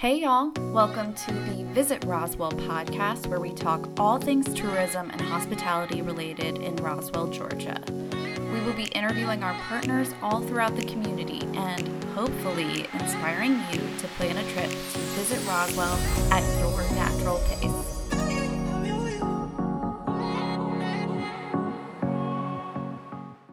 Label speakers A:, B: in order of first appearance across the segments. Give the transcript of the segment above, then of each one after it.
A: Hey, y'all. Welcome to the Visit Roswell podcast, where we talk all things tourism and hospitality related in Roswell, Georgia. We will be interviewing our partners all throughout the community and hopefully inspiring you to plan a trip to visit Roswell at your natural pace.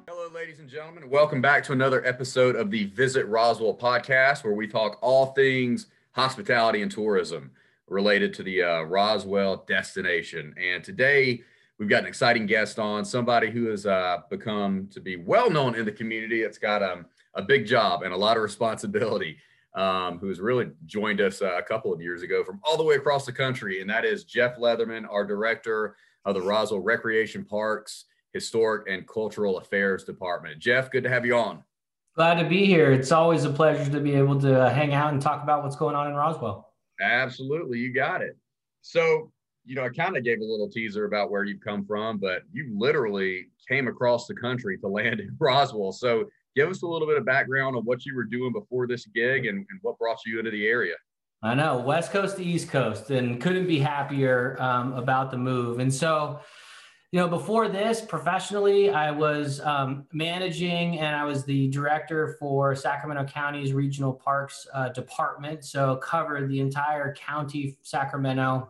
B: Hello, ladies and gentlemen. Welcome back to another episode of the Visit Roswell podcast, where we talk all things hospitality and tourism related to the uh, Roswell destination. And today we've got an exciting guest on, somebody who has uh, become to be well known in the community. It's got um, a big job and a lot of responsibility. Um, who has really joined us uh, a couple of years ago from all the way across the country, and that is Jeff Leatherman, our director of the Roswell Recreation Parks, Historic and Cultural Affairs Department. Jeff, good to have you on.
C: Glad to be here. It's always a pleasure to be able to uh, hang out and talk about what's going on in Roswell.
B: Absolutely. You got it. So, you know, I kind of gave a little teaser about where you've come from, but you literally came across the country to land in Roswell. So, give us a little bit of background on what you were doing before this gig and, and what brought you into the area.
C: I know, West Coast to East Coast, and couldn't be happier um, about the move. And so, you know, before this, professionally, I was um, managing and I was the director for Sacramento County's Regional Parks uh, Department. So covered the entire county, Sacramento,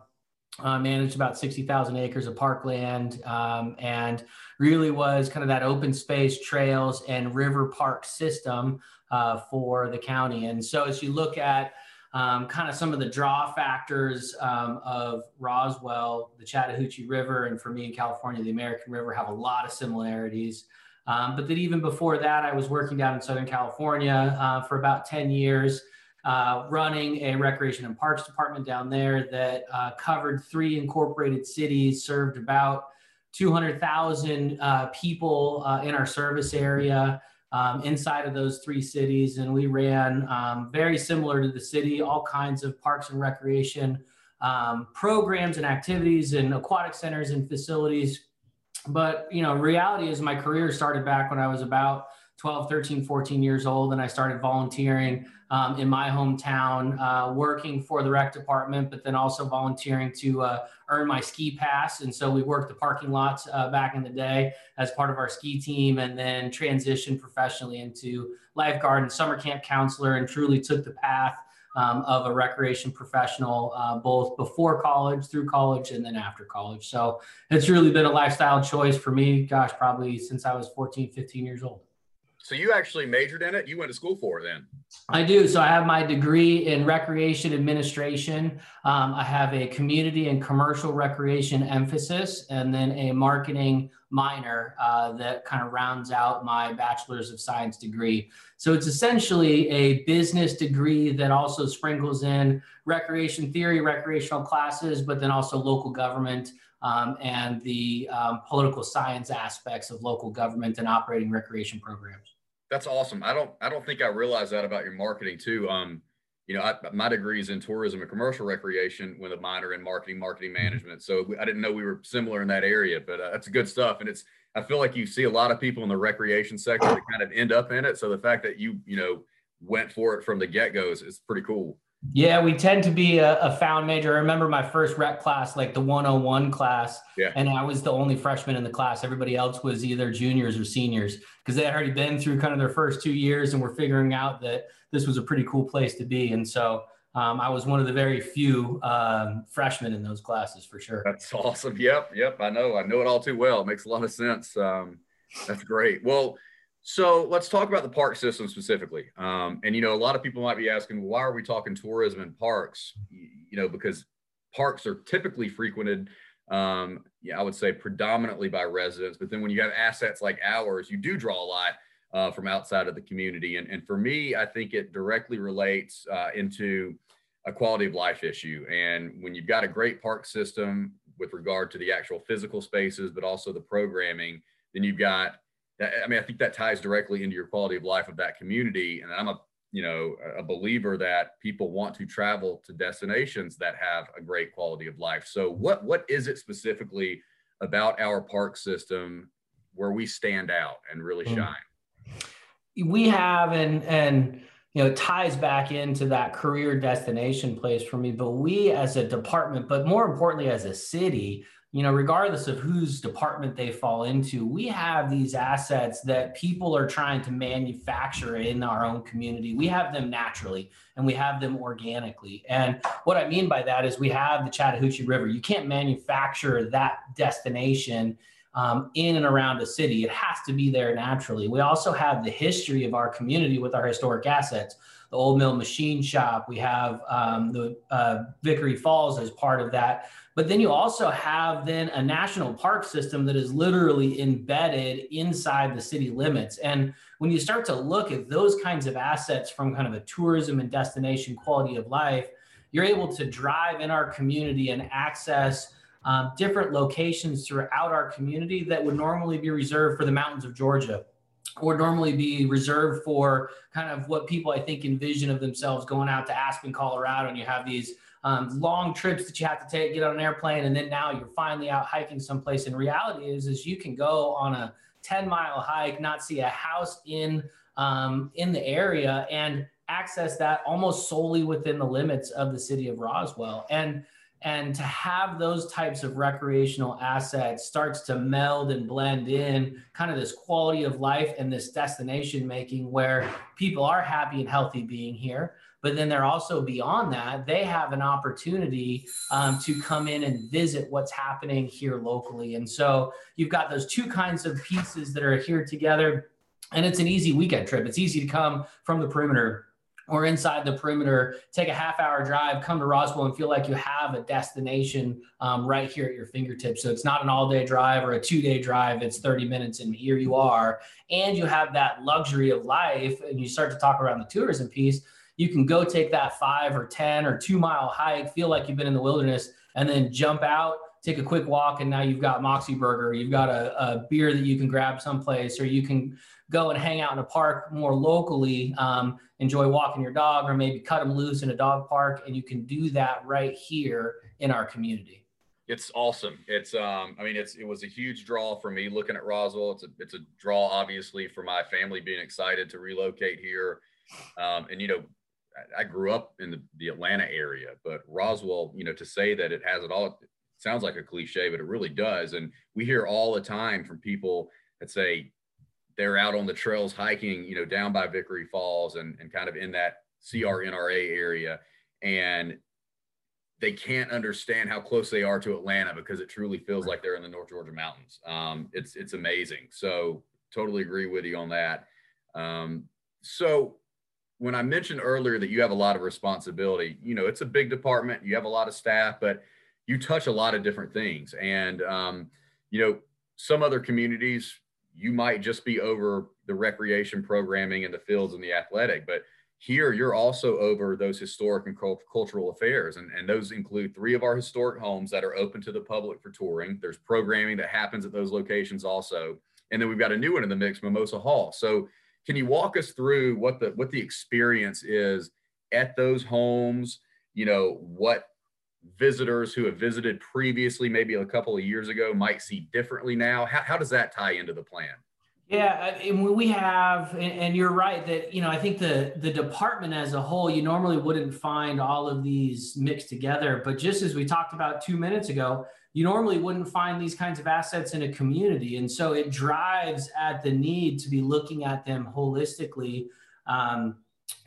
C: uh, managed about 60,000 acres of parkland um, and really was kind of that open space trails and river park system uh, for the county. And so as you look at um, kind of some of the draw factors um, of Roswell, the Chattahoochee River, and for me in California, the American River have a lot of similarities. Um, but that even before that, I was working down in Southern California uh, for about 10 years, uh, running a recreation and parks department down there that uh, covered three incorporated cities, served about 200,000 uh, people uh, in our service area um, inside of those three cities. And we ran um, very similar to the city, all kinds of parks and recreation um, programs and activities and aquatic centers and facilities. But, you know, reality is my career started back when I was about 12, 13, 14 years old, and I started volunteering um, in my hometown, uh, working for the rec department, but then also volunteering to uh, earn my ski pass. And so we worked the parking lots uh, back in the day as part of our ski team, and then transitioned professionally into lifeguard and summer camp counselor, and truly took the path um, of a recreation professional, uh, both before college, through college, and then after college. So it's really been a lifestyle choice for me, gosh, probably since I was 14, 15 years old.
B: So you actually majored in it? You went to school for it then?
C: I do. So I have my degree in recreation administration. Um, I have a community and commercial recreation emphasis, and then a marketing minor uh, that kind of rounds out my bachelor's of science degree. So it's essentially a business degree that also sprinkles in recreation theory, recreational classes, but then also local government. Um, and the um, political science aspects of local government and operating recreation programs.
B: That's awesome. I don't I don't think I realized that about your marketing too. Um, you know, I, my degree is in tourism and commercial recreation with a minor in marketing, marketing mm-hmm. management. So I didn't know we were similar in that area, but uh, that's good stuff. And it's I feel like you see a lot of people in the recreation sector that kind of end up in it. So the fact that you you know went for it from the get go is, is pretty cool.
C: Yeah, we tend to be a, a, found major. I remember my first rec class, like the 101 class, yeah. and I was the only freshman in the class. Everybody else was either juniors or seniors because they had already been through kind of their first two years and were figuring out that this was a pretty cool place to be. And so um, I was one of the very few um, freshmen in those classes for sure.
B: That's awesome. Yep, yep. I know. I know it all too well. It makes a lot of sense. Um, that's great. Well, so let's talk about the park system specifically. Um, and you know, a lot of people might be asking, why are we talking tourism and parks? You know, because parks are typically frequented, um, yeah, I would say predominantly by residents. But then when you have assets like ours, you do draw a lot uh, from outside of the community. And, and for me, I think it directly relates uh, into a quality of life issue. And when you've got a great park system with regard to the actual physical spaces, but also the programming, then you've got I mean, I think that ties directly into your quality of life of that community. And I'm a, you know, a believer that people want to travel to destinations that have a great quality of life. So what, what is it specifically about our park system where we stand out and really hmm. shine?
C: We have, and, and you know ties back into that career destination place for me but we as a department but more importantly as a city you know regardless of whose department they fall into we have these assets that people are trying to manufacture in our own community we have them naturally and we have them organically and what i mean by that is we have the chattahoochee river you can't manufacture that destination um, in and around a city. It has to be there naturally. We also have the history of our community with our historic assets. The Old Mill Machine Shop. We have um, the uh, Vickery Falls as part of that. But then you also have then a national park system that is literally embedded inside the city limits. And when you start to look at those kinds of assets from kind of a tourism and destination quality of life, you're able to drive in our community and access um, different locations throughout our community that would normally be reserved for the mountains of Georgia or normally be reserved for kind of what people I think envision of themselves going out to Aspen, Colorado, and you have these um, long trips that you have to take, get on an airplane, and then now you're finally out hiking someplace. And reality is, is you can go on a 10 mile hike, not see a house in um, in the area, and access that almost solely within the limits of the city of Roswell. And and to have those types of recreational assets starts to meld and blend in kind of this quality of life and this destination making where people are happy and healthy being here but then they're also beyond that they have an opportunity um, to come in and visit what's happening here locally and so you've got those two kinds of pieces that are here together and it's an easy weekend trip it's easy to come from the perimeter or inside the perimeter, take a half hour drive, come to Roswell and feel like you have a destination um, right here at your fingertips. So it's not an all day drive or a two day drive, it's 30 minutes and here you are. And you have that luxury of life and you start to talk around the tourism piece. You can go take that five or 10 or two mile hike, feel like you've been in the wilderness, and then jump out take a quick walk and now you've got Moxie Burger, you've got a, a, beer that you can grab someplace, or you can go and hang out in a park more locally, um, enjoy walking your dog, or maybe cut them loose in a dog park. And you can do that right here in our community.
B: It's awesome. It's, um, I mean, it's, it was a huge draw for me looking at Roswell. It's a, it's a draw, obviously, for my family being excited to relocate here. Um, and, you know, I grew up in the, the Atlanta area, but Roswell, you know, to say that it has it all, it sounds like a cliche, but it really does. And we hear all the time from people that say, they're out on the trails hiking, you know, down by Vickery Falls and, and kind of in that CRNRA area. And they can't understand how close they are to Atlanta because it truly feels like they're in the North Georgia mountains. Um, it's, it's amazing. So totally agree with you on that. Um, so when I mentioned earlier that you have a lot of responsibility, you know, it's a big department, you have a lot of staff, but you touch a lot of different things. And, um, you know, some other communities you might just be over the recreation programming and the fields and the athletic, but here you're also over those historic and cultural affairs. And, and those include three of our historic homes that are open to the public for touring. There's programming that happens at those locations also. And then we've got a new one in the mix, Mimosa Hall. So can you walk us through what the what the experience is at those homes? You know, what visitors who have visited previously, maybe a couple of years ago, might see differently now? How, how does that tie into the plan?
C: Yeah, and we have, and you're right that you know I think the the department as a whole, you normally wouldn't find all of these mixed together. But just as we talked about two minutes ago, you normally wouldn't find these kinds of assets in a community, and so it drives at the need to be looking at them holistically. Um,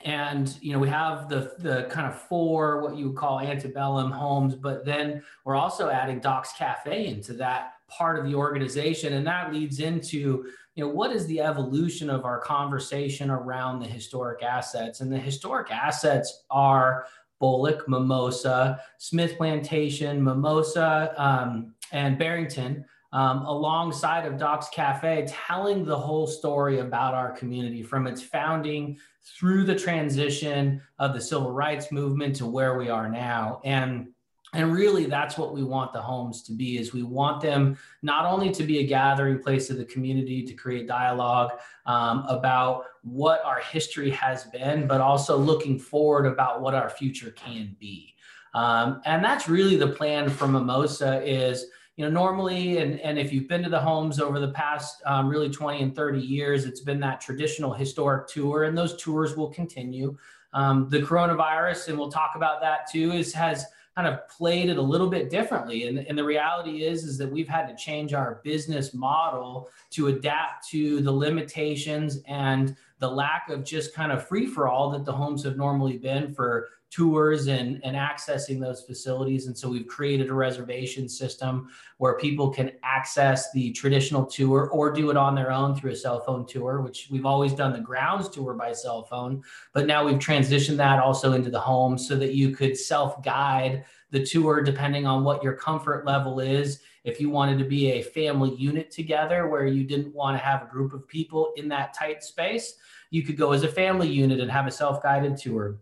C: and you know we have the the kind of four what you would call antebellum homes but then we're also adding Doc's Cafe into that part of the organization and that leads into you know what is the evolution of our conversation around the historic assets and the historic assets are Bulloch mimosa smith plantation mimosa um, and barrington um, alongside of Doc's Cafe, telling the whole story about our community from its founding through the transition of the civil rights movement to where we are now. And and really that's what we want the homes to be is we want them not only to be a gathering place of the community to create dialogue um, about what our history has been but also looking forward about what our future can be um, and that's really the plan for mimosa is you know, normally, and, and if you've been to the homes over the past um, really 20 and 30 years, it's been that traditional historic tour, and those tours will continue. Um, the coronavirus, and we'll talk about that too, is has kind of played it a little bit differently. And, and the reality is, is that we've had to change our business model to adapt to the limitations and the lack of just kind of free for all that the homes have normally been for tours and, and accessing those facilities. And so we've created a reservation system where people can access the traditional tour or do it on their own through a cell phone tour, which we've always done the grounds tour by cell phone. But now we've transitioned that also into the home so that you could self guide the tour depending on what your comfort level is. If you wanted to be a family unit together where you didn't want to have a group of people in that tight space, you could go as a family unit and have a self guided tour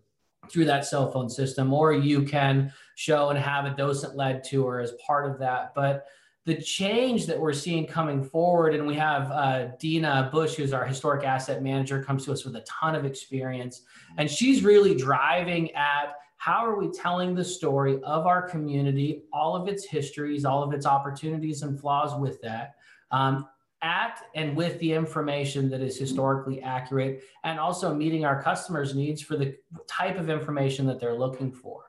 C: through that cell phone system, or you can show and have a docent led tour as part of that. But the change that we're seeing coming forward, and we have uh, Dina Bush, who's our historic asset manager, comes to us with a ton of experience, and she's really driving at how are we telling the story of our community, all of its histories, all of its opportunities and flaws with that, um, at and with the information that is historically accurate and also meeting our customers' needs for the type of information that they're looking for.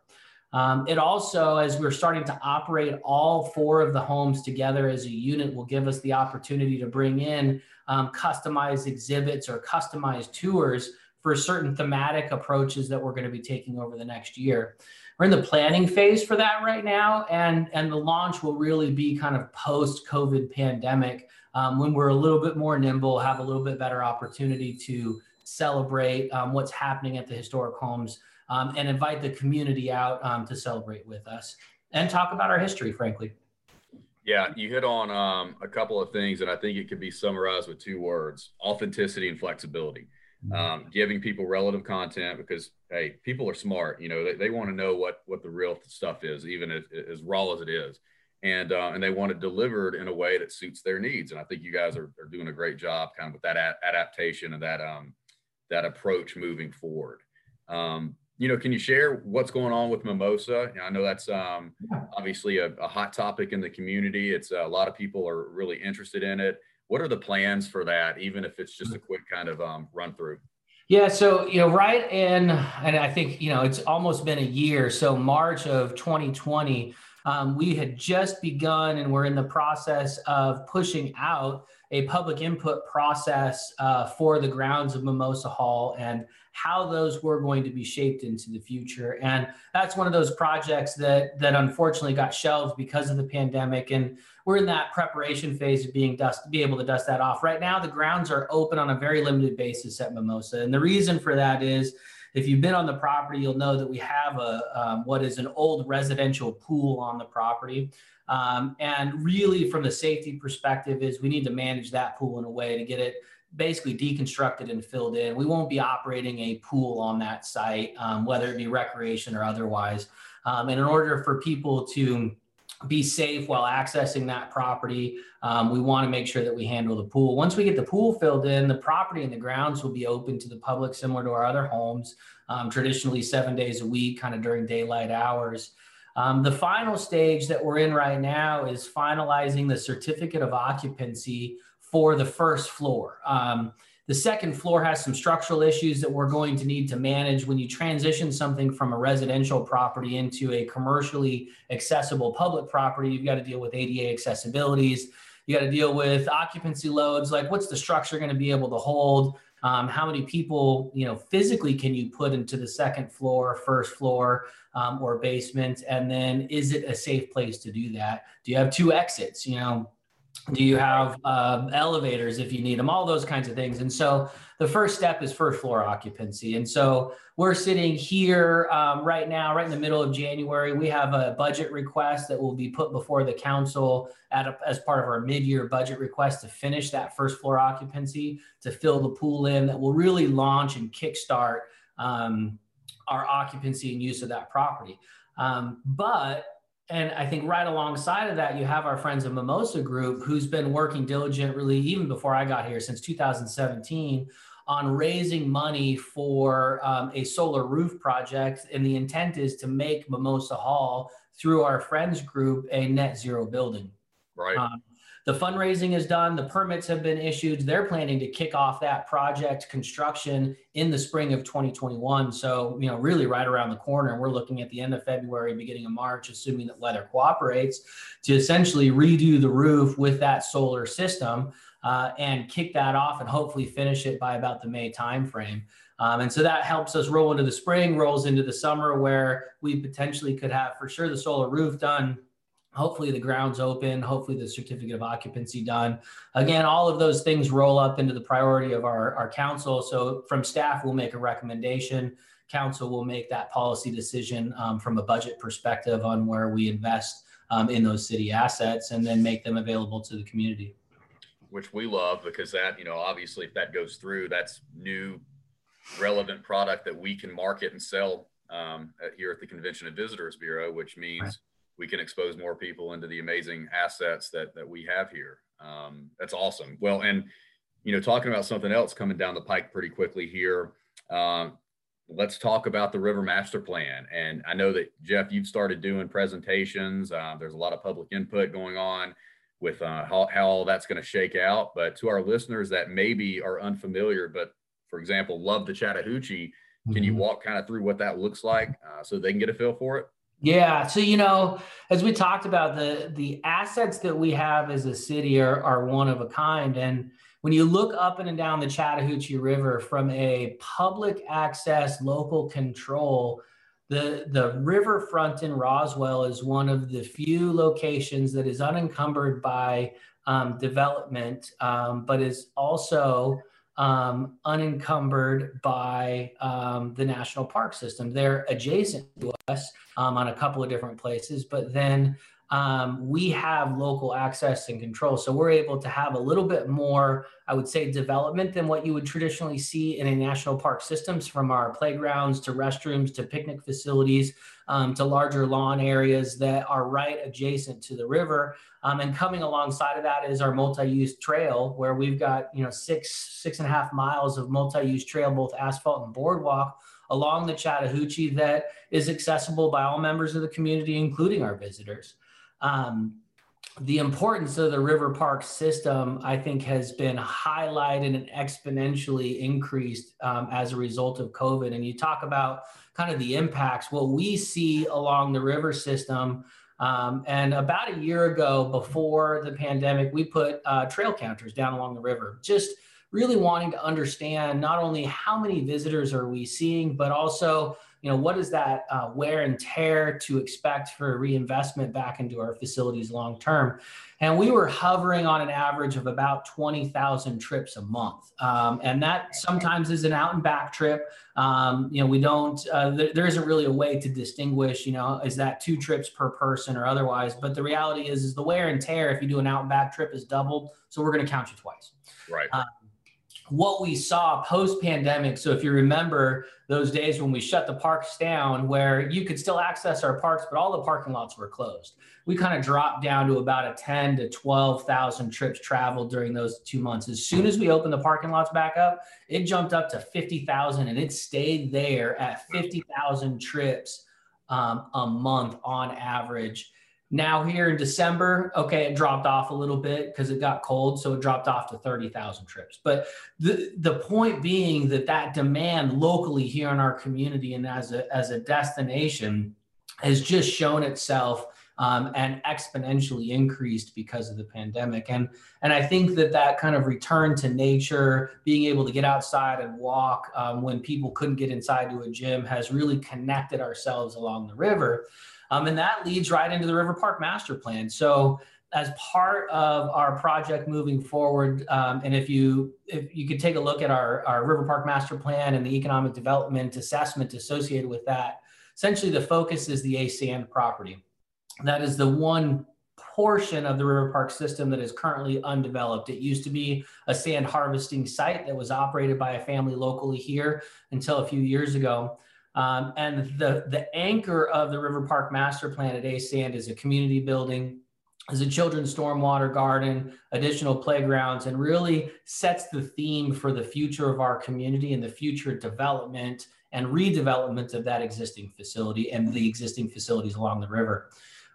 C: Um, it also, as we're starting to operate all four of the homes together as a unit, will give us the opportunity to bring in um, customized exhibits or customized tours for certain thematic approaches that we're going to be taking over the next year. We're in the planning phase for that right now, and, and the launch will really be kind of post COVID pandemic um, when we're a little bit more nimble, have a little bit better opportunity to celebrate um, what's happening at the historic homes um, and invite the community out um, to celebrate with us and talk about our history, frankly.
B: Yeah, you hit on um, a couple of things, and I think it could be summarized with two words authenticity and flexibility. Mm-hmm. Um, giving people relative content because hey people are smart you know they, they want to know what what the real stuff is even as, as raw as it is and uh, and they want it delivered in a way that suits their needs. And I think you guys are, are doing a great job, kind of with that a- adaptation and that um, that approach moving forward. Um, you know, can you share what's going on with Mimosa? I know that's um, obviously a, a, hot topic in the community. It's uh, a lot of people are really interested in it. What are the plans for that, even if it's just a quick kind of um, run through?
C: Yeah, so you know, right in, and I think you know, it's almost been a year. So March of 2020 um, we had just begun and we're in the process of pushing out a public input process uh, for the grounds of Mimosa Hall and how those were going to be shaped into the future. And that's one of those projects that that unfortunately got shelved because of the pandemic. And we're in that preparation phase of being dust, be able to dust that off. Right now, the grounds are open on a very limited basis at Mimosa. And the reason for that is if you've been on the property, you'll know that we have a um, what is an old residential pool on the property. Um, and really, from the safety perspective, is we need to manage that pool in a way to get it basically deconstructed and filled in. We won't be operating a pool on that site, um, whether it be recreation or otherwise. Um, and in order for people to be safe while accessing that property. Um, we want to make sure that we handle the pool. Once we get the pool filled in, the property and the grounds will be open to the public, similar to our other homes, um, traditionally seven days a week, kind of during daylight hours. Um, the final stage that we're in right now is finalizing the certificate of occupancy for the first floor. Um, the second floor has some structural issues that we're going to need to manage when you transition something from a residential property into a commercially accessible public property. You've got to deal with ADA accessibilities. You got to deal with occupancy loads, like what's the structure going to be able to hold? Um, how many people, you know, physically can you put into the second floor, first floor, um, or basement? And then is it a safe place to do that? Do you have two exits? You know, do you have uh, elevators if you need them? All those kinds of things. And so the first step is first floor occupancy. And so we're sitting here um, right now right in the middle of january. We have a budget request that will be put before the council a, as part of our mid-year budget request to finish that first floor occupancy to fill the pool in that will really launch and kickstart um, our occupancy and use of that property. Um, but and I think right alongside of that, you have our friends of Mimosa Group, who's been working diligently even before I got here since 2017 on raising money for um, a solar roof project. And the intent is to make Mimosa Hall through our friends group a net zero building.
B: Right. Um,
C: the fundraising is done, the permits have been issued. They're planning to kick off that project construction in the spring of 2021. So, you know, really right around the corner. We're looking at the end of February, beginning of March, assuming that weather cooperates, to essentially redo the roof with that solar system uh, and kick that off and hopefully finish it by about the May timeframe. Um, and so that helps us roll into the spring, rolls into the summer where we potentially could have for sure the solar roof done hopefully the grounds open hopefully the certificate of occupancy done. Again all of those things roll up into the priority of our, our council. So from staff we'll make a recommendation. Council will make that policy decision um, from a budget perspective on where we invest um, in those city assets and then make them available to the community.
B: Which we love because that you know obviously if that goes through that's new relevant product that we can market and sell um, at, here at the convention and visitors bureau which means right we can expose more people into the amazing assets that that we have here. Um, that's awesome. Well, and you know, talking about something else coming down the pike pretty quickly here. Um, let's talk about the river master plan. And I know that Jeff, you've started doing presentations. Uh, there's a lot of public input going on with uh, how, how all that's going to shake out. But to our listeners that maybe are unfamiliar, but for example, love the Chattahoochee, mm-hmm. can you mm-hmm. walk kind of through what that looks like uh, so they can get a feel for it?
C: Yeah. So, you know, as we talked about, the the assets that we have as a city are, are one of a kind. And when you look up and down the Chattahoochee River from a public access local control, the, the riverfront in Roswell is one of the few locations that is unencumbered by um, development, um, but is also um, unencumbered by um, the national park system. They're adjacent to us um, on a couple of different places, but then um, we have local access and control. So we're able to have a little bit more, I would say, development than what you would traditionally see in a national park systems from our playgrounds to restrooms to picnic facilities um, to larger lawn areas that are right adjacent to the river. Um, and coming alongside of that is our multi-use trail where we've got, you know, six, six and a half miles of multi-use trail, both asphalt and boardwalk along the Chattahoochee that is accessible by all members of the community, including our visitors. Um, the importance of the river park system, I think, has been highlighted and exponentially increased um, as a result of COVID. And you talk about kind of the impacts, what we see along the river system. Um, and about a year ago, before the pandemic, we put uh, trail counters down along the river, just really wanting to understand not only how many visitors are we seeing, but also you know, what is that uh, wear and tear to expect for reinvestment back into our facilities long term? And we were hovering on an average of about 20,000 trips a month. Um, and that sometimes is an out and back trip. Um, you know, we don't, uh, th- there isn't really a way to distinguish, you know, is that two trips per person or otherwise. But the reality is, is the wear and tear, if you do an out and back trip, is doubled. So we're going to count you twice.
B: Right. Uh,
C: what we saw post pandemic. So, if you remember those days when we shut the parks down, where you could still access our parks, but all the parking lots were closed, we kind of dropped down to about a 10 to 12,000 trips traveled during those two months. As soon as we opened the parking lots back up, it jumped up to 50,000 and it stayed there at 50,000 trips um, a month on average. Now here in December, okay, it dropped off a little bit because it got cold, so it dropped off to 30,000 trips. But the the point being that that demand locally here in our community and as a as a destination has just shown itself um, and exponentially increased because of the pandemic. And and I think that that kind of return to nature, being able to get outside and walk um, when people couldn't get inside to a gym, has really connected ourselves along the river. Um, and that leads right into the River Park Master Plan. So as part of our project moving forward, um, and if you if you could take a look at our, our River Park Master Plan and the economic development assessment associated with that, essentially the focus is the ASAND property. That is the one portion of the River Park system that is currently undeveloped. It used to be a sand harvesting site that was operated by a family locally here until a few years ago. Um, and the, the anchor of the River Park Master Plan at ASAND is a community building, is a children's stormwater garden, additional playgrounds, and really sets the theme for the future of our community and the future development and redevelopment of that existing facility and the existing facilities along the river.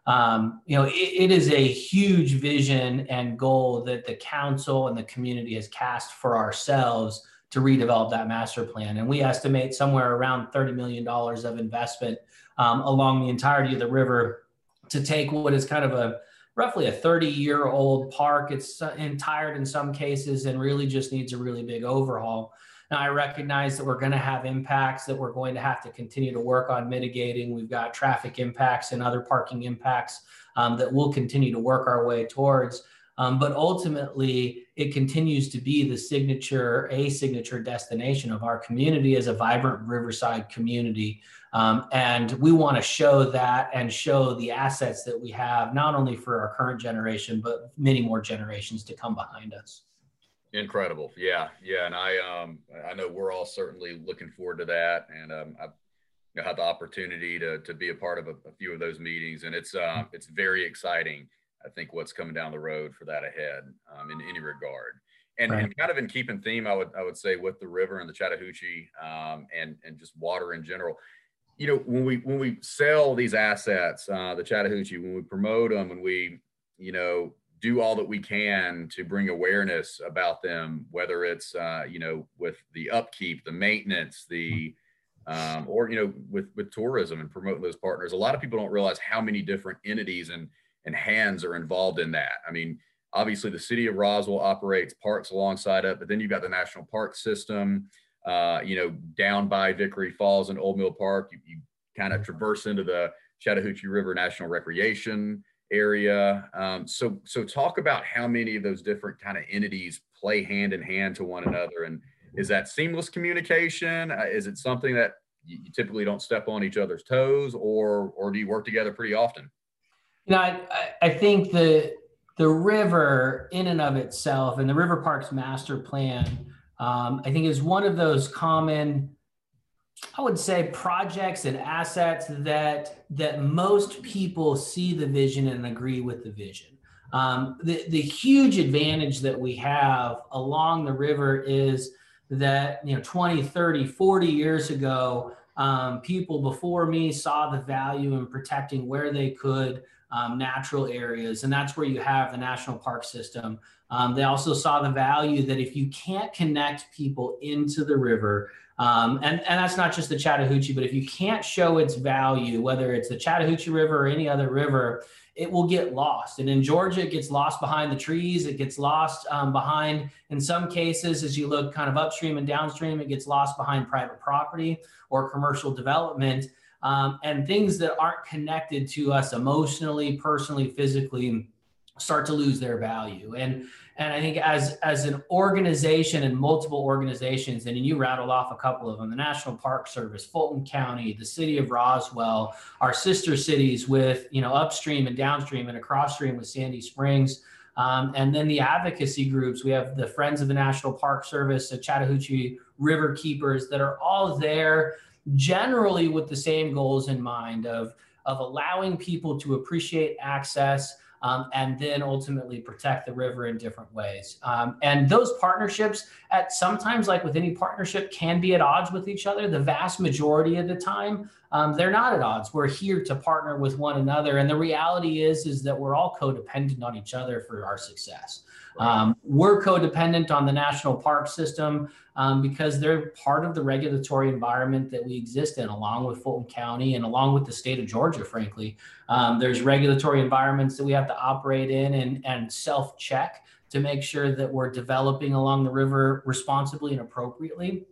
C: um, you know, it, it is a huge vision and goal that the council and the community has cast for ourselves to redevelop that master plan. And we estimate somewhere around $30 million of investment um, along the entirety of the river to take what is kind of a roughly a 30 year old park. It's tired in some cases and really just needs a really big overhaul. Now, I recognize that we're going to have impacts that we're going to have to continue to work on mitigating. We've got traffic impacts and other parking impacts um, that we'll continue to work our way towards. Um, but ultimately, it continues to be the signature, a signature destination of our community as a vibrant riverside community. Um, and we want to show that and show the assets that we have, not only for our current generation, but many more generations to come behind us.
B: Incredible. Yeah. Yeah. And I, um, I know we're all certainly looking forward to that. And, um, I've you know, had the opportunity to, to be a part of a, a few of those meetings and it's, uh, it's very exciting. I think what's coming down the road for that ahead, um, in any regard. And, right. and kind of in keeping theme, I would, I would say with the river and the Chattahoochee, um, and, and just water in general, you know, when we, when we sell these assets, uh, the Chattahoochee, when we promote them, when we, you know, do all that we can to bring awareness about them, whether it's uh, you know with the upkeep, the maintenance, the um, or you know with with tourism and promoting those partners. A lot of people don't realize how many different entities and and hands are involved in that. I mean, obviously the city of Roswell operates parks alongside it, but then you've got the national park system. Uh, you know, down by Vickery Falls and Old Mill Park, you, you kind of traverse into the Chattahoochee River National Recreation area. Um, so, so talk about how many of those different kind of entities play hand in hand to one another, and is that seamless communication? Uh, is it something that you, you, typically don't step on each other's toes, or or do you work together pretty often?
C: You know, I, I think the the river in and of itself, and the River Parks Master Plan, um, I think is one of those common I would say projects and assets that that most people see the vision and agree with the vision. Um, the, the huge advantage that we have along the river is that you know 20 30 40 years ago um, people before me saw the value in protecting where they could um, natural areas and that's where you have the national park system um, they also saw the value that if you can't connect people into the river um, and, and that's not just the Chattahoochee, but if you can't show its value, whether it's the Chattahoochee River or any other river, it will get lost. And in Georgia, it gets lost behind the trees. It gets lost um, behind, in some cases, as you look kind of upstream and downstream, it gets lost behind private property or commercial development um, and things that aren't connected to us emotionally, personally, physically start to lose their value. And and I think as as an organization and multiple organizations, and you rattled off a couple of them: the National Park Service, Fulton County, the City of Roswell, our sister cities with you know upstream and downstream and across stream with Sandy Springs. Um, and then the advocacy groups, we have the Friends of the National Park Service, the Chattahoochee River Keepers that are all there generally with the same goals in mind of, of allowing people to appreciate access, um, and then ultimately protect the river in different ways. Um, and those partnerships, at sometimes, like with any partnership, can be at odds with each other. The vast majority of the time, um, they're not at odds. We're here to partner with one another, and the reality is is that we're all codependent on each other for our success. Um, we're codependent on the national park system um, because they're part of the regulatory environment that we exist in, along with Fulton County and along with the state of Georgia, frankly. Um, there's regulatory environments that we have to operate in and, and self check to make sure that we're developing along the river responsibly and appropriately.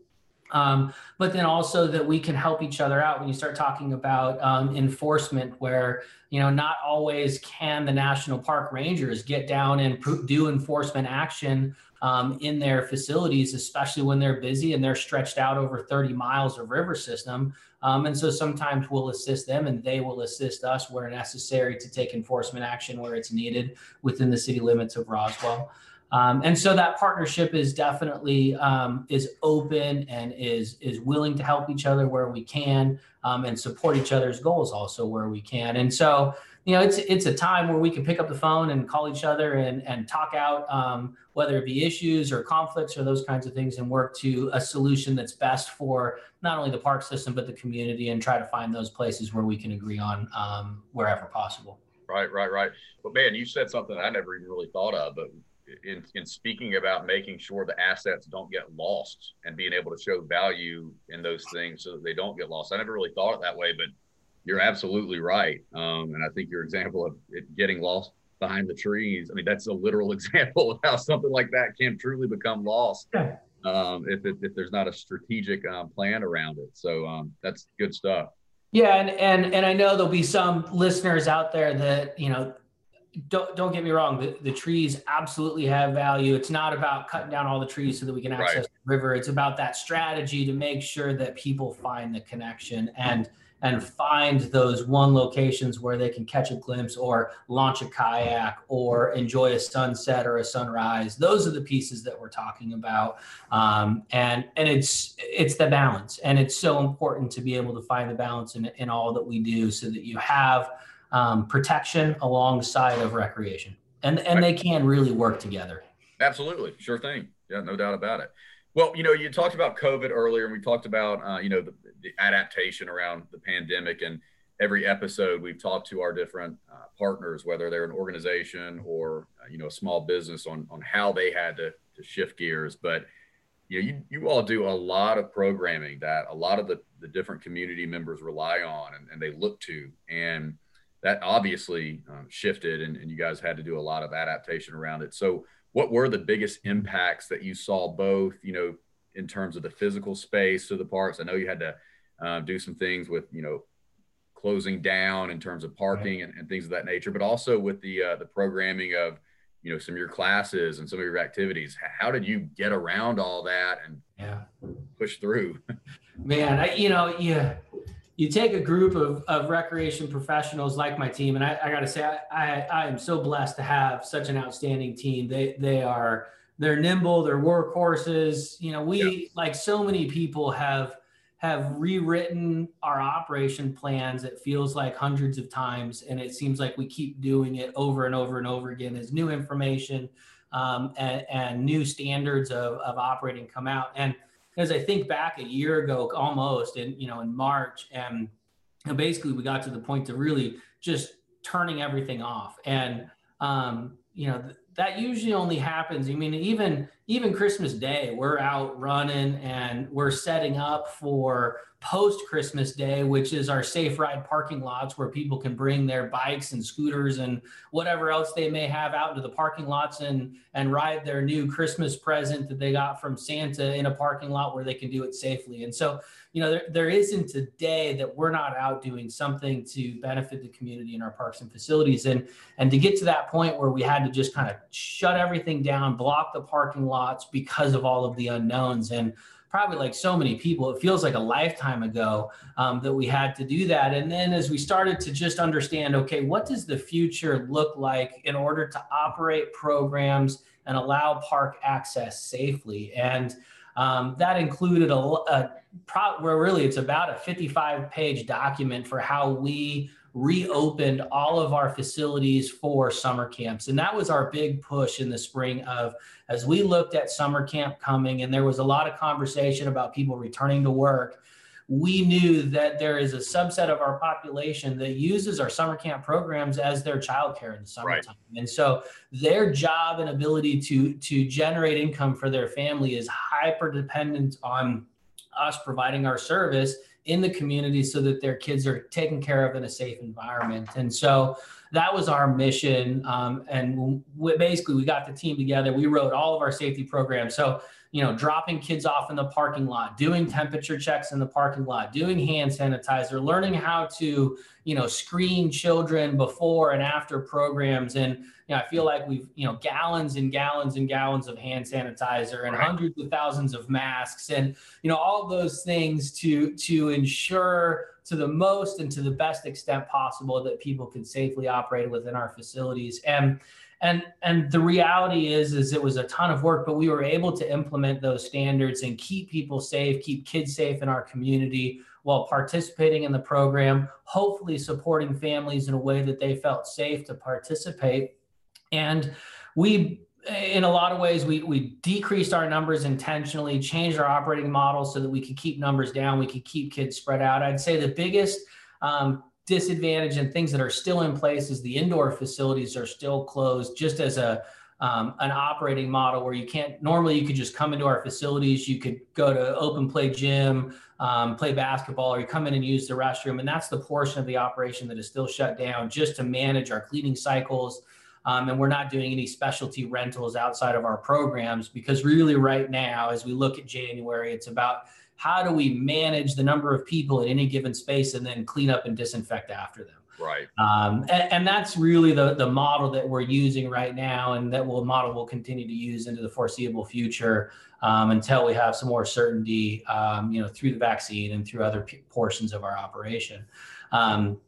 C: Um, but then also that we can help each other out when you start talking about um, enforcement, where you know not always can the national park rangers get down and do enforcement action um, in their facilities, especially when they're busy and they're stretched out over 30 miles of river system. Um, and so sometimes we'll assist them and they will assist us where necessary to take enforcement action where it's needed within the city limits of Roswell. Um, and so that partnership is definitely um, is open and is is willing to help each other where we can um, and support each other's goals also where we can. And so you know it's it's a time where we can pick up the phone and call each other and and talk out um, whether it be issues or conflicts or those kinds of things and work to a solution that's best for not only the park system but the community and try to find those places where we can agree on um, wherever possible.
B: Right, right, right. But man, you said something I never even really thought of, but in, in speaking about making sure the assets don't get lost and being able to show value in those things so that they don't get lost. I never really thought it that way, but you're absolutely right. Um, and I think your example of it getting lost behind the trees, I mean, that's a literal example of how something like that can truly become lost. Um, if, it, if there's not a strategic um, plan around it. So um, that's good stuff.
C: Yeah, and and and I know there'll be some listeners out there that you know don't don't get me wrong the, the trees absolutely have value. It's not about cutting down all the trees so that we can access right. the river. It's about that strategy to make sure that people find the connection and and find those one locations where they can catch a glimpse or launch a kayak or enjoy a sunset or a sunrise. Those are the pieces that we're talking about. Um, and and it's it's the balance. And it's so important to be able to find the balance in, in all that we do so that you have um, protection alongside of recreation, and and they can really work together.
B: Absolutely, sure thing. Yeah, no doubt about it. Well, you know, you talked about COVID earlier, and we talked about uh, you know the, the, adaptation around the pandemic. And every episode, we've talked to our different uh, partners, whether they're an organization or uh, you know a small business, on on how they had to, to shift gears. But you know, you, you all do a lot of programming that a lot of the, the different community members rely on and, and they look to. And that obviously um, shifted and, and you guys had to do a lot of adaptation around it. So what were the biggest impacts that you saw both, you know, in terms of the physical space of the parks? I know you had to uh, do some things with, you know, closing down in terms of parking and, and things of that nature, but also with the uh, the programming of, you know, some of your classes and some of your activities. How did you get around all that and yeah. push through?
C: Man, I, you know, yeah, you take a group of, of recreation professionals like my team, and I, I got to say, I, I, I am so blessed to have such an outstanding team. They they are they're nimble, they're workhorses. You know, we yeah. like so many people have have rewritten our operation plans. It feels like hundreds of times, and it seems like we keep doing it over and over and over again as new information um, and, and new standards of, of operating come out. And as I think back a year ago, almost in you know in March, and basically we got to the point to really just turning everything off, and um, you know that usually only happens. I mean, even even Christmas Day, we're out running and we're setting up for post Christmas Day, which is our safe ride parking lots where people can bring their bikes and scooters and whatever else they may have out into the parking lots and and ride their new Christmas present that they got from Santa in a parking lot where they can do it safely. And so, you know, there, there isn't a day that we're not out doing something to benefit the community in our parks and facilities. And and to get to that point where we had to just kind of shut everything down, block the parking lots because of all of the unknowns and probably like so many people, it feels like a lifetime ago um, that we had to do that. And then as we started to just understand, okay, what does the future look like in order to operate programs and allow park access safely? And um, that included a, a pro, where really it's about a 55 page document for how we reopened all of our facilities for summer camps. And that was our big push in the spring of as we looked at summer camp coming and there was a lot of conversation about people returning to work. We knew that there is a subset of our population that uses our summer camp programs as their childcare in the summertime. Right. And so their job and ability to, to generate income for their family is hyper dependent on us providing our service in the community so that their kids are taken care of in a safe environment. And so that was our mission. Um, and we, basically, we got the team together. We wrote all of our safety programs. So, you know, dropping kids off in the parking lot, doing temperature checks in the parking lot, doing hand sanitizer, learning how to, you know, screen children before and after programs. And, you know, I feel like we've, you know, gallons and gallons and gallons of hand sanitizer and right. hundreds of thousands of masks and, you know, all those things to to ensure to the most and to the best extent possible that people can safely operate within our facilities. And and and the reality is is it was a ton of work, but we were able to implement those standards and keep people safe, keep kids safe in our community while participating in the program, hopefully supporting families in a way that they felt safe to participate. And we in a lot of ways, we, we decreased our numbers intentionally, changed our operating model so that we could keep numbers down, we could keep kids spread out. I'd say the biggest um, disadvantage and things that are still in place is the indoor facilities are still closed just as a um, an operating model where you can't normally you could just come into our facilities you could go to open play gym um, play basketball or you come in and use the restroom and that's the portion of the operation that is still shut down just to manage our cleaning cycles. Um, and we're not doing any specialty rentals outside of our programs because really right now as we look at january it's about how do we manage the number of people in any given space and then clean up and disinfect after them
B: Right.
C: um, and, and, that's really the, the model that we're using right now, and that will model will continue to use into the foreseeable future um, until we have some more certainty, um, you know, through the vaccine and through other p- portions of our operation. Um,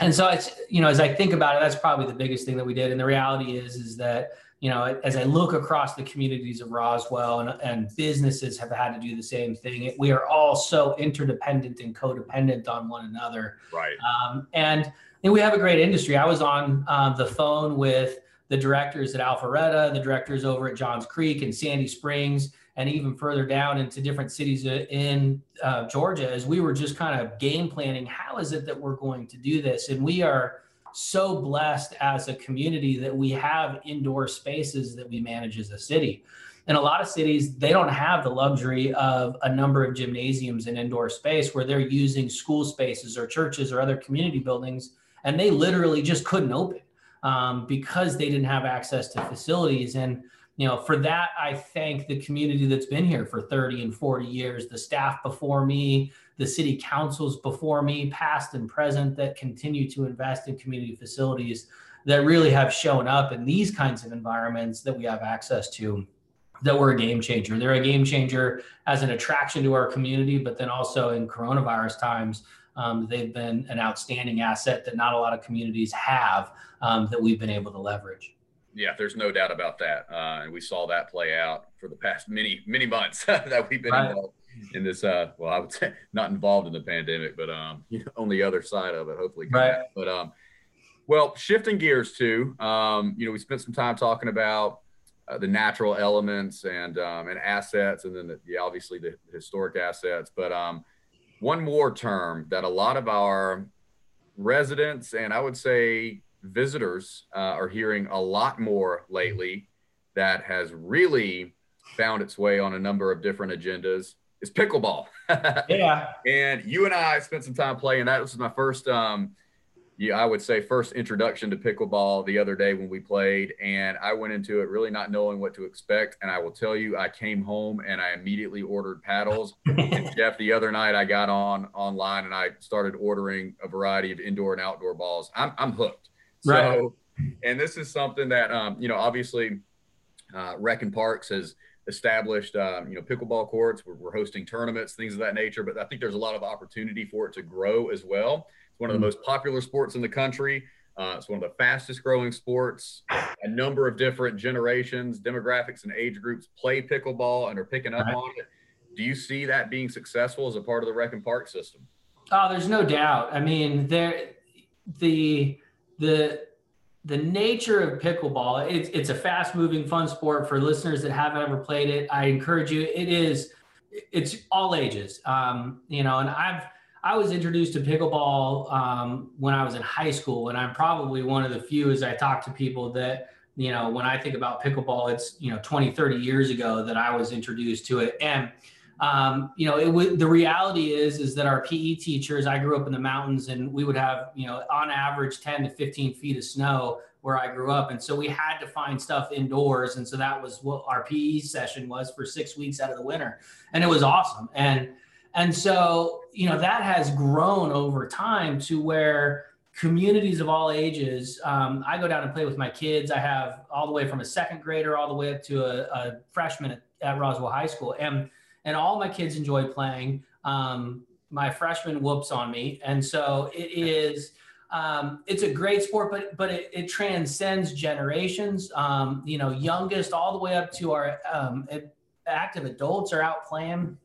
C: and so it's you know, as I think about it, that's probably the biggest thing that we did. And the reality is, is that you know, as I look across the communities of Roswell and, and businesses have had to do the same thing, it, we are all so interdependent and codependent on one another.
B: Right.
C: Um, and and we have a great industry. I was on uh, the phone with the directors at Alpharetta, the directors over at Johns Creek and Sandy Springs, and even further down into different cities in uh, Georgia as we were just kind of game planning how is it that we're going to do this? And we are so blessed as a community that we have indoor spaces that we manage as a city. And a lot of cities, they don't have the luxury of a number of gymnasiums and indoor space where they're using school spaces or churches or other community buildings and they literally just couldn't open um, because they didn't have access to facilities. And you know, for that, I thank the community that's been here for 30 and 40 years, the staff before me, the city councils before me, past and present, that continue to invest in community facilities that really have shown up in these kinds of environments that we have access to that were a game changer. They're a game changer as an attraction to our community, but then also in coronavirus times, um, they've been an outstanding asset that not a lot of communities have um, that we've been able to leverage.
B: Yeah, there's no doubt about that, uh, and we saw that play out for the past many many months that we've been right. involved in this. Uh, well, I would say not involved in the pandemic, but um, you know, on the other side of it, hopefully.
C: Right.
B: But um, well, shifting gears to Um, you know, we spent some time talking about uh, the natural elements and um, and assets, and then the, the obviously the historic assets. But um, one more term that a lot of our residents and I would say visitors uh, are hearing a lot more lately that has really found its way on a number of different agendas is pickleball.
C: yeah.
B: And you and I spent some time playing that. This was my first um, yeah, I would say first introduction to pickleball the other day when we played, and I went into it really not knowing what to expect. And I will tell you, I came home and I immediately ordered paddles. and Jeff, the other night I got on online and I started ordering a variety of indoor and outdoor balls. I'm I'm hooked.
C: Right.
B: So, and this is something that um, you know, obviously, uh, Rec and Parks has established, um, you know, pickleball courts. We're, we're hosting tournaments, things of that nature. But I think there's a lot of opportunity for it to grow as well It's one of the hmm. most popular sports in the country. Uh, it's one of the fastest growing sports. A number of different generations, demographics, and age groups play pickleball and are picking up right. on it. Do you see that being successful as a part of the Rec and Park system?
C: Oh, there's no doubt. I mean, there, the the the nature of pickleball. It's it's a fast moving, fun sport for listeners that haven't ever played it. I encourage you. It is. It's all ages. Um, you know, and I've I was introduced to pickleball um, when I was in high school, and I'm probably one of the few as I talk to people that, you know, when I think about pickleball, it's, you know, 20, 30 years ago that I was introduced to it. And, um, you know, it would, the reality is, is that our PE teachers, I grew up in the mountains and we would have, you know, on average 10 to 15 feet of snow where I grew up. And so we had to find stuff indoors. And so that was what our PE session was for six weeks out of the winter. And it was awesome. And, and so, you know, that has grown over time to where communities of all ages, um, I go down and play with my kids. I have all the way from a second grader all the way up to a, a freshman at, at, Roswell High School. And, and all my kids enjoy playing. Um, my freshman whoops on me. And so it is, um, it's a great sport, but but it, it transcends generations. Um, you know, youngest all the way up to our um, active adults are out playing.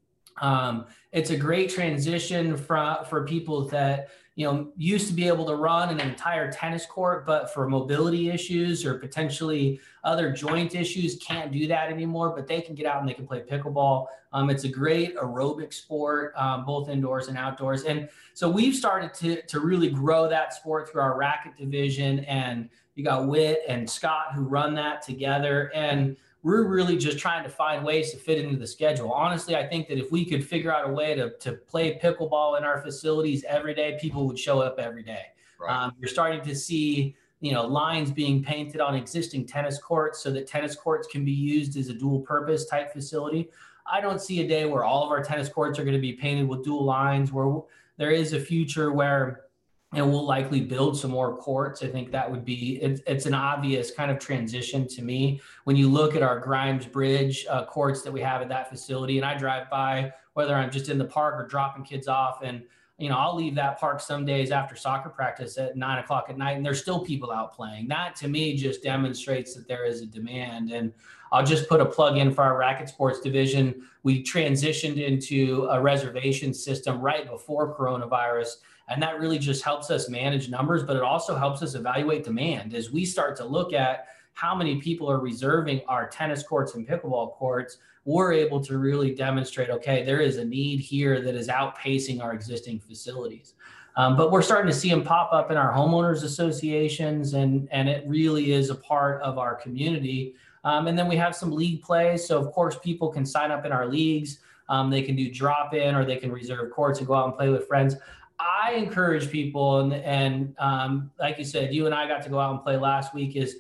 C: Um, it's a great transition for for people that you know, used to be able to run an entire tennis court, but for mobility issues or potentially other joint issues, can't do that anymore. But they can get out and they can play pickleball. Um, it's a great aerobic sport, um, both indoors and outdoors. And so we've started to, to really grow that sport through our racket division. And you got Whit and Scott who run that together. And we're really just trying to find ways to fit into the schedule. Honestly, I think that if we could figure out a way to, to play pickleball in our facilities every day, people would show up every day. Right. Um, you're starting to see, you know, lines being painted on existing tennis courts so that tennis courts can be used as a dual purpose type facility. I don't see a day where all of our tennis courts are going to be painted with dual lines, where there is a future where and we'll likely build some more courts. I think that would be it's, it's an obvious kind of transition to me when you look at our Grimes Bridge uh, courts that we have at that facility. And I drive by whether I'm just in the park or dropping kids off, and you know I'll leave that park some days after soccer practice at nine o'clock at night, and there's still people out playing. That to me just demonstrates that there is a demand. And I'll just put a plug in for our racket sports division. We transitioned into a reservation system right before coronavirus and that really just helps us manage numbers, but it also helps us evaluate demand as we start to look at how many people are reserving our tennis courts and pickleball courts. We're able to really demonstrate okay, there is a need here that is outpacing our existing facilities. Um, but we're starting to see them pop up in our homeowners associations, and, and it really is a part of our community. Um, and then we have some league plays. So, of course, people can sign up in our leagues. Um, they can do drop in or they can reserve courts and go out and play with friends. I encourage people, and and um, like you said, you and I got to go out and play last week. Is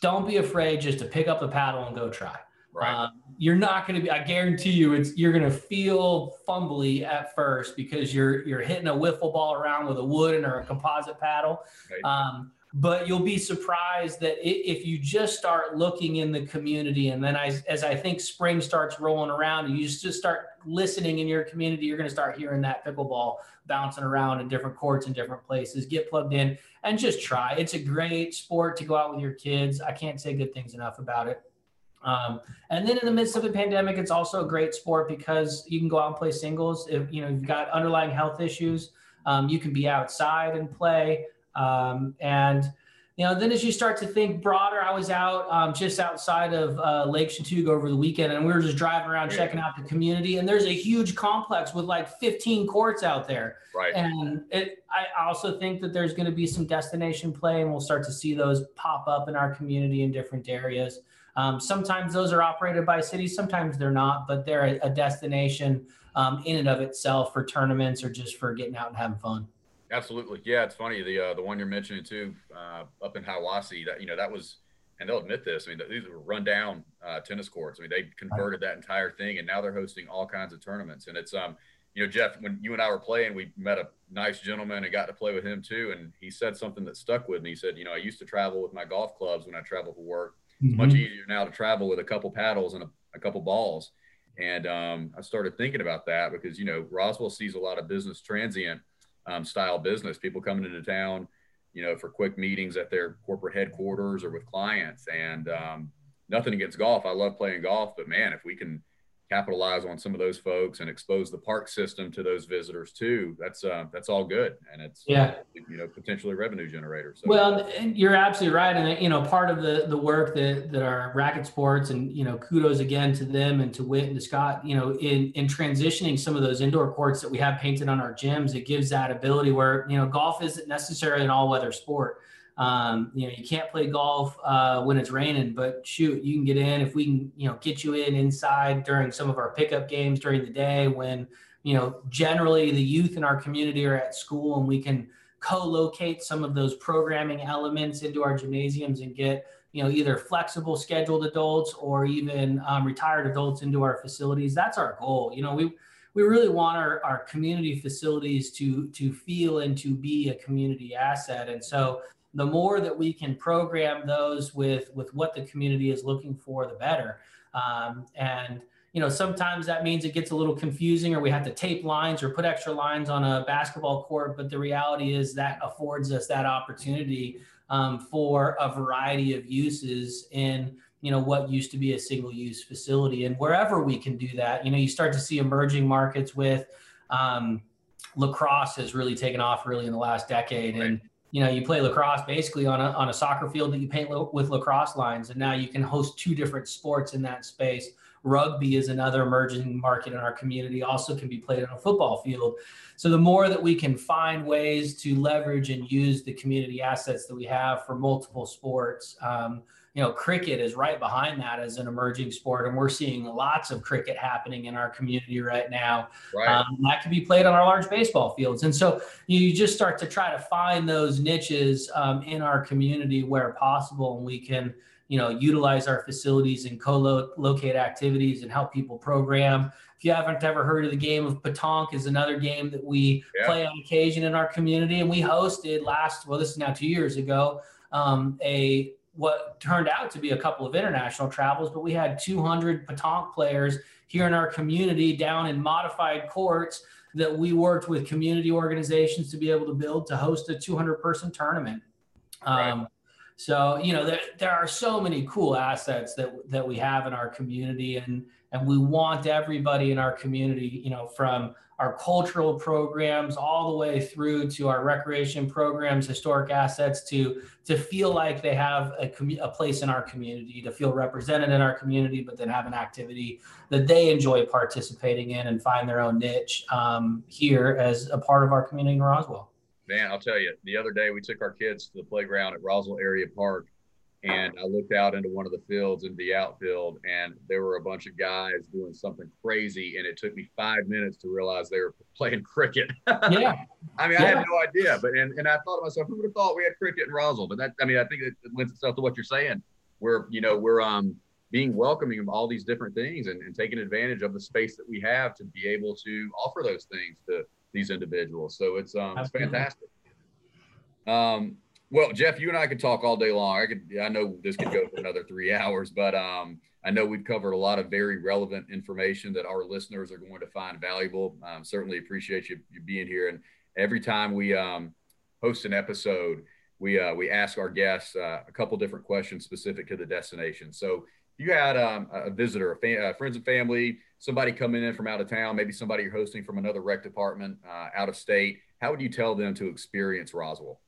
C: don't be afraid just to pick up the paddle and go try. Right. Um, you're not going to be. I guarantee you, it's you're going to feel fumbly at first because you're you're hitting a wiffle ball around with a wooden or a composite paddle. Right. Um, but you'll be surprised that if you just start looking in the community and then I, as i think spring starts rolling around and you just start listening in your community you're going to start hearing that pickleball bouncing around in different courts in different places. Get plugged in and just try. It's a great sport to go out with your kids. I can't say good things enough about it. Um, and then in the midst of the pandemic it's also a great sport because you can go out and play singles. If you know you've got underlying health issues um, you can be outside and play um, and you know, then as you start to think broader, I was out um, just outside of uh, Lake Chatuge over the weekend, and we were just driving around checking out the community. And there's a huge complex with like 15 courts out there.
B: Right.
C: And it, I also think that there's going to be some destination play, and we'll start to see those pop up in our community in different areas. Um, sometimes those are operated by cities, sometimes they're not, but they're a, a destination um, in and of itself for tournaments or just for getting out and having fun.
B: Absolutely. Yeah, it's funny. The uh, the one you're mentioning too, uh, up in Hiawassee, that you know that was, and they'll admit this. I mean, these were rundown uh, tennis courts. I mean, they converted that entire thing, and now they're hosting all kinds of tournaments. And it's um, you know, Jeff, when you and I were playing, we met a nice gentleman and got to play with him too. And he said something that stuck with me. He said, you know, I used to travel with my golf clubs when I travel for work. It's mm-hmm. much easier now to travel with a couple paddles and a, a couple balls. And um, I started thinking about that because you know Roswell sees a lot of business transient um, style business, people coming into town, you know, for quick meetings at their corporate headquarters or with clients. And um, nothing against golf. I love playing golf, but man, if we can capitalize on some of those folks and expose the park system to those visitors too. That's uh, that's all good, and it's
C: yeah,
B: you know, potentially revenue generator.
C: So. Well, you're absolutely right, and you know, part of the the work that that our racket sports and you know, kudos again to them and to Whit and to Scott. You know, in in transitioning some of those indoor courts that we have painted on our gyms, it gives that ability where you know, golf isn't necessarily an all weather sport. Um, you know, you can't play golf uh, when it's raining, but shoot, you can get in if we can, you know, get you in inside during some of our pickup games during the day when, you know, generally the youth in our community are at school and we can co-locate some of those programming elements into our gymnasiums and get, you know, either flexible scheduled adults or even um, retired adults into our facilities. That's our goal. You know, we we really want our, our community facilities to to feel and to be a community asset. And so the more that we can program those with with what the community is looking for, the better. Um, and you know, sometimes that means it gets a little confusing, or we have to tape lines or put extra lines on a basketball court. But the reality is that affords us that opportunity um, for a variety of uses in you know what used to be a single use facility and wherever we can do that you know you start to see emerging markets with um, lacrosse has really taken off really in the last decade, right. and you know you play lacrosse basically on a on a soccer field that you paint lo- with lacrosse lines, and now you can host two different sports in that space. Rugby is another emerging market in our community, also can be played on a football field. So the more that we can find ways to leverage and use the community assets that we have for multiple sports. Um, you know, cricket is right behind that as an emerging sport, and we're seeing lots of cricket happening in our community right now. Right. Um, that can be played on our large baseball fields, and so you just start to try to find those niches um, in our community where possible, and we can, you know, utilize our facilities and co-locate activities and help people program. If you haven't ever heard of the game of petanque, is another game that we yeah. play on occasion in our community, and we hosted last. Well, this is now two years ago. Um, a what turned out to be a couple of international travels, but we had 200 petanque players here in our community down in modified courts that we worked with community organizations to be able to build to host a 200 person tournament. Right. Um, so, you know, there, there are so many cool assets that, that we have in our community and, and we want everybody in our community, you know, from our cultural programs all the way through to our recreation programs, historic assets to to feel like they have a, a place in our community, to feel represented in our community, but then have an activity that they enjoy participating in and find their own niche um, here as a part of our community in Roswell.
B: Man, I'll tell you, the other day we took our kids to the playground at Roswell Area Park and I looked out into one of the fields in the outfield, and there were a bunch of guys doing something crazy, and it took me five minutes to realize they were playing cricket.
C: Yeah,
B: I mean, yeah. I had no idea, but and, and I thought to myself, who would have thought we had cricket in Roswell? But that, I mean, I think it, it lends itself to what you're saying. We're, you know, we're um being welcoming of all these different things and, and taking advantage of the space that we have to be able to offer those things to these individuals. So it's um it's fantastic. Um, well, Jeff, you and I could talk all day long. I could, I know this could go for another three hours, but um, I know we've covered a lot of very relevant information that our listeners are going to find valuable. Um, certainly appreciate you, you being here. And every time we um, host an episode, we uh, we ask our guests uh, a couple different questions specific to the destination. So you had um, a visitor, a fa- uh, friends and family, somebody coming in from out of town, maybe somebody you're hosting from another rec department uh, out of state, how would you tell them to experience Roswell?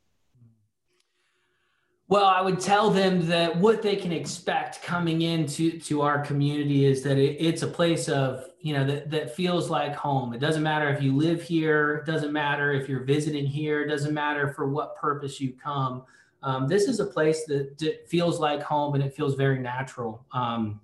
C: Well, I would tell them that what they can expect coming into to our community is that it, it's a place of you know that, that feels like home. It doesn't matter if you live here, it doesn't matter if you're visiting here, it doesn't matter for what purpose you come. Um, this is a place that, that, feels like home and it feels very natural. Um,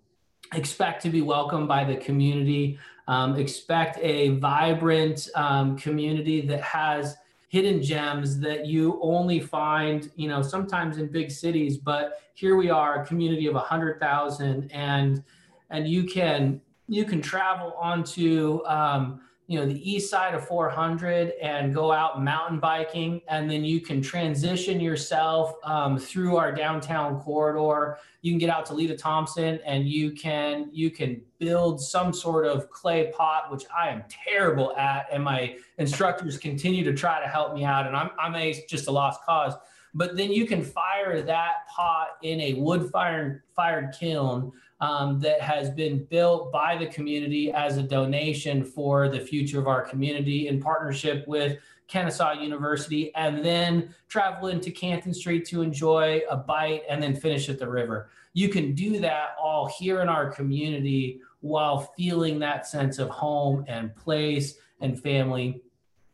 C: expect to be welcomed by the community. Um, expect a vibrant um, community that has hidden gems that you only find, you know, sometimes in big cities, but here we are, a community of 100,000 and and you can you can travel onto um, you know the east side of 400 and go out mountain biking and then you can transition yourself um, through our downtown corridor. You can get out to Leita Thompson and you can you can build some sort of clay pot which i am terrible at and my instructors continue to try to help me out and i'm, I'm a, just a lost cause. But then you can fire that pot in a wood fired fired kiln um, that has been built by the community as a donation for the future of our community in partnership with Kennesaw University, and then travel into Canton Street to enjoy a bite and then finish at the river. You can do that all here in our community while feeling that sense of home and place and family.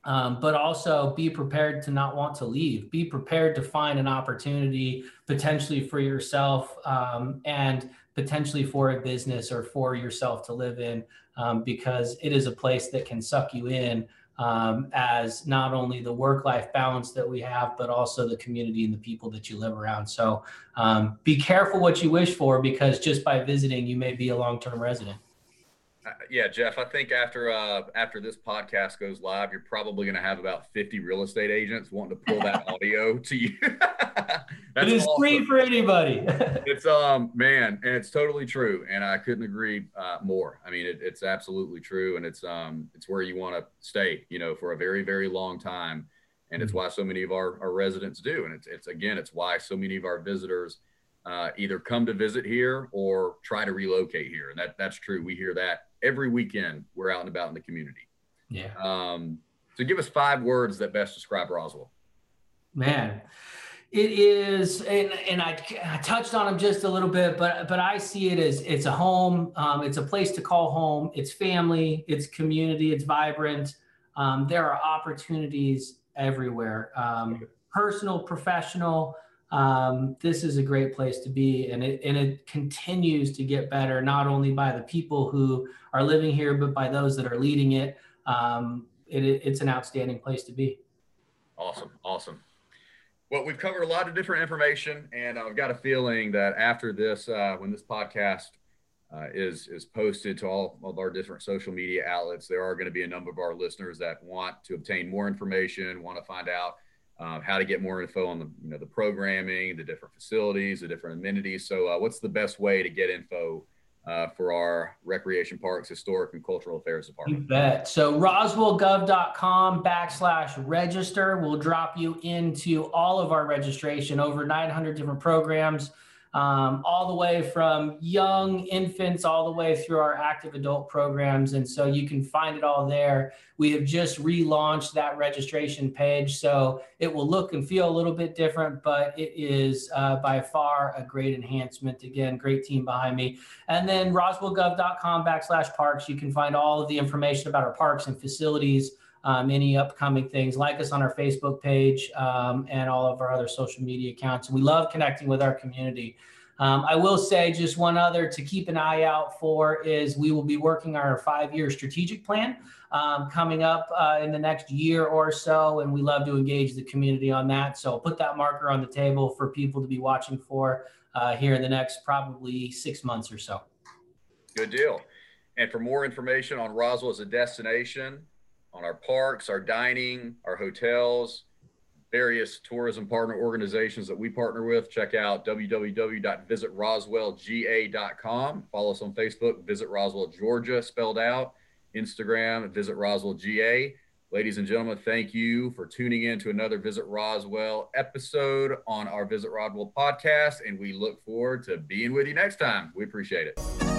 C: Um, but also be prepared to not want to leave. Be prepared to find an opportunity potentially for yourself um, and potentially for a business or for yourself to live in um, because it is a place that can suck you in um, as not only the work life balance that we have, but also the community and the people that you live around. So um, be careful what you wish for because just by visiting, you may be a long term resident.
B: Yeah, Jeff, I think after uh, after this podcast goes live, you're probably going to have about 50 real estate agents wanting to pull that audio to you.
C: it is awesome. free for anybody.
B: it's um man, and it's totally true, and I couldn't agree uh, more. I mean, it, it's absolutely true, and it's um it's where you want to stay, you know, for a very very long time, and it's mm-hmm. why so many of our, our residents do, and it's it's again it's why so many of our visitors. Uh, either come to visit here or try to relocate here, and that that's true. We hear that every weekend we're out and about in the community.
C: Yeah.
B: Um, So give us five words that best describe Roswell.
C: Man, it is, and, and I, I, touched on them just a little bit, but but I see it as it's a home. Um, it's a place to call home. It's family. It's community. It's vibrant. Um, there are opportunities everywhere, um, personal, professional. Um, this is a great place to be, and it and it continues to get better, not only by the people who are living here, but by those that are leading it. Um, it it's an outstanding place to be.
B: Awesome, awesome. Well, we've covered a lot of different information, and I've got a feeling that after this, uh, when this podcast uh, is is posted to all of our different social media outlets, there are going to be a number of our listeners that want to obtain more information, want to find out uh, how to get more info on the you know the programming, the different facilities, the different amenities. So, uh, what's the best way to get info uh, for our recreation parks, historic and cultural affairs department.
C: You bet. So roswellgov.com backslash register will drop you into all of our registration, over 900 different programs um, all the way from young infants all the way through our active adult programs. And so you can find it all there. We have just relaunched that registration page. So it will look and feel a little bit different, but it is uh, by far a great enhancement. Again, great team behind me. And then roswellgov.com backslash parks, you can find all of the information about our parks and facilities. Um, any upcoming things. Like us on our Facebook page um, and all of our other social media accounts. We love connecting with our community. Um, I will say just one other to keep an eye out for is we will be working our five year strategic plan um, coming up uh, in the next year or so. And we love to engage the community on that. So put that marker on the table for people to be watching for uh, here in the next probably six months or so.
B: Good deal. And for more information on Roswell as a destination, on our parks, our dining, our hotels, various tourism partner organizations that we partner with. Check out www.visitroswellga.com. Follow us on Facebook, Visit Roswell, Georgia, spelled out. Instagram, Visit Roswell GA. Ladies and gentlemen, thank you for tuning in to another Visit Roswell episode on our Visit Roswell podcast. And we look forward to being with you next time. We appreciate it.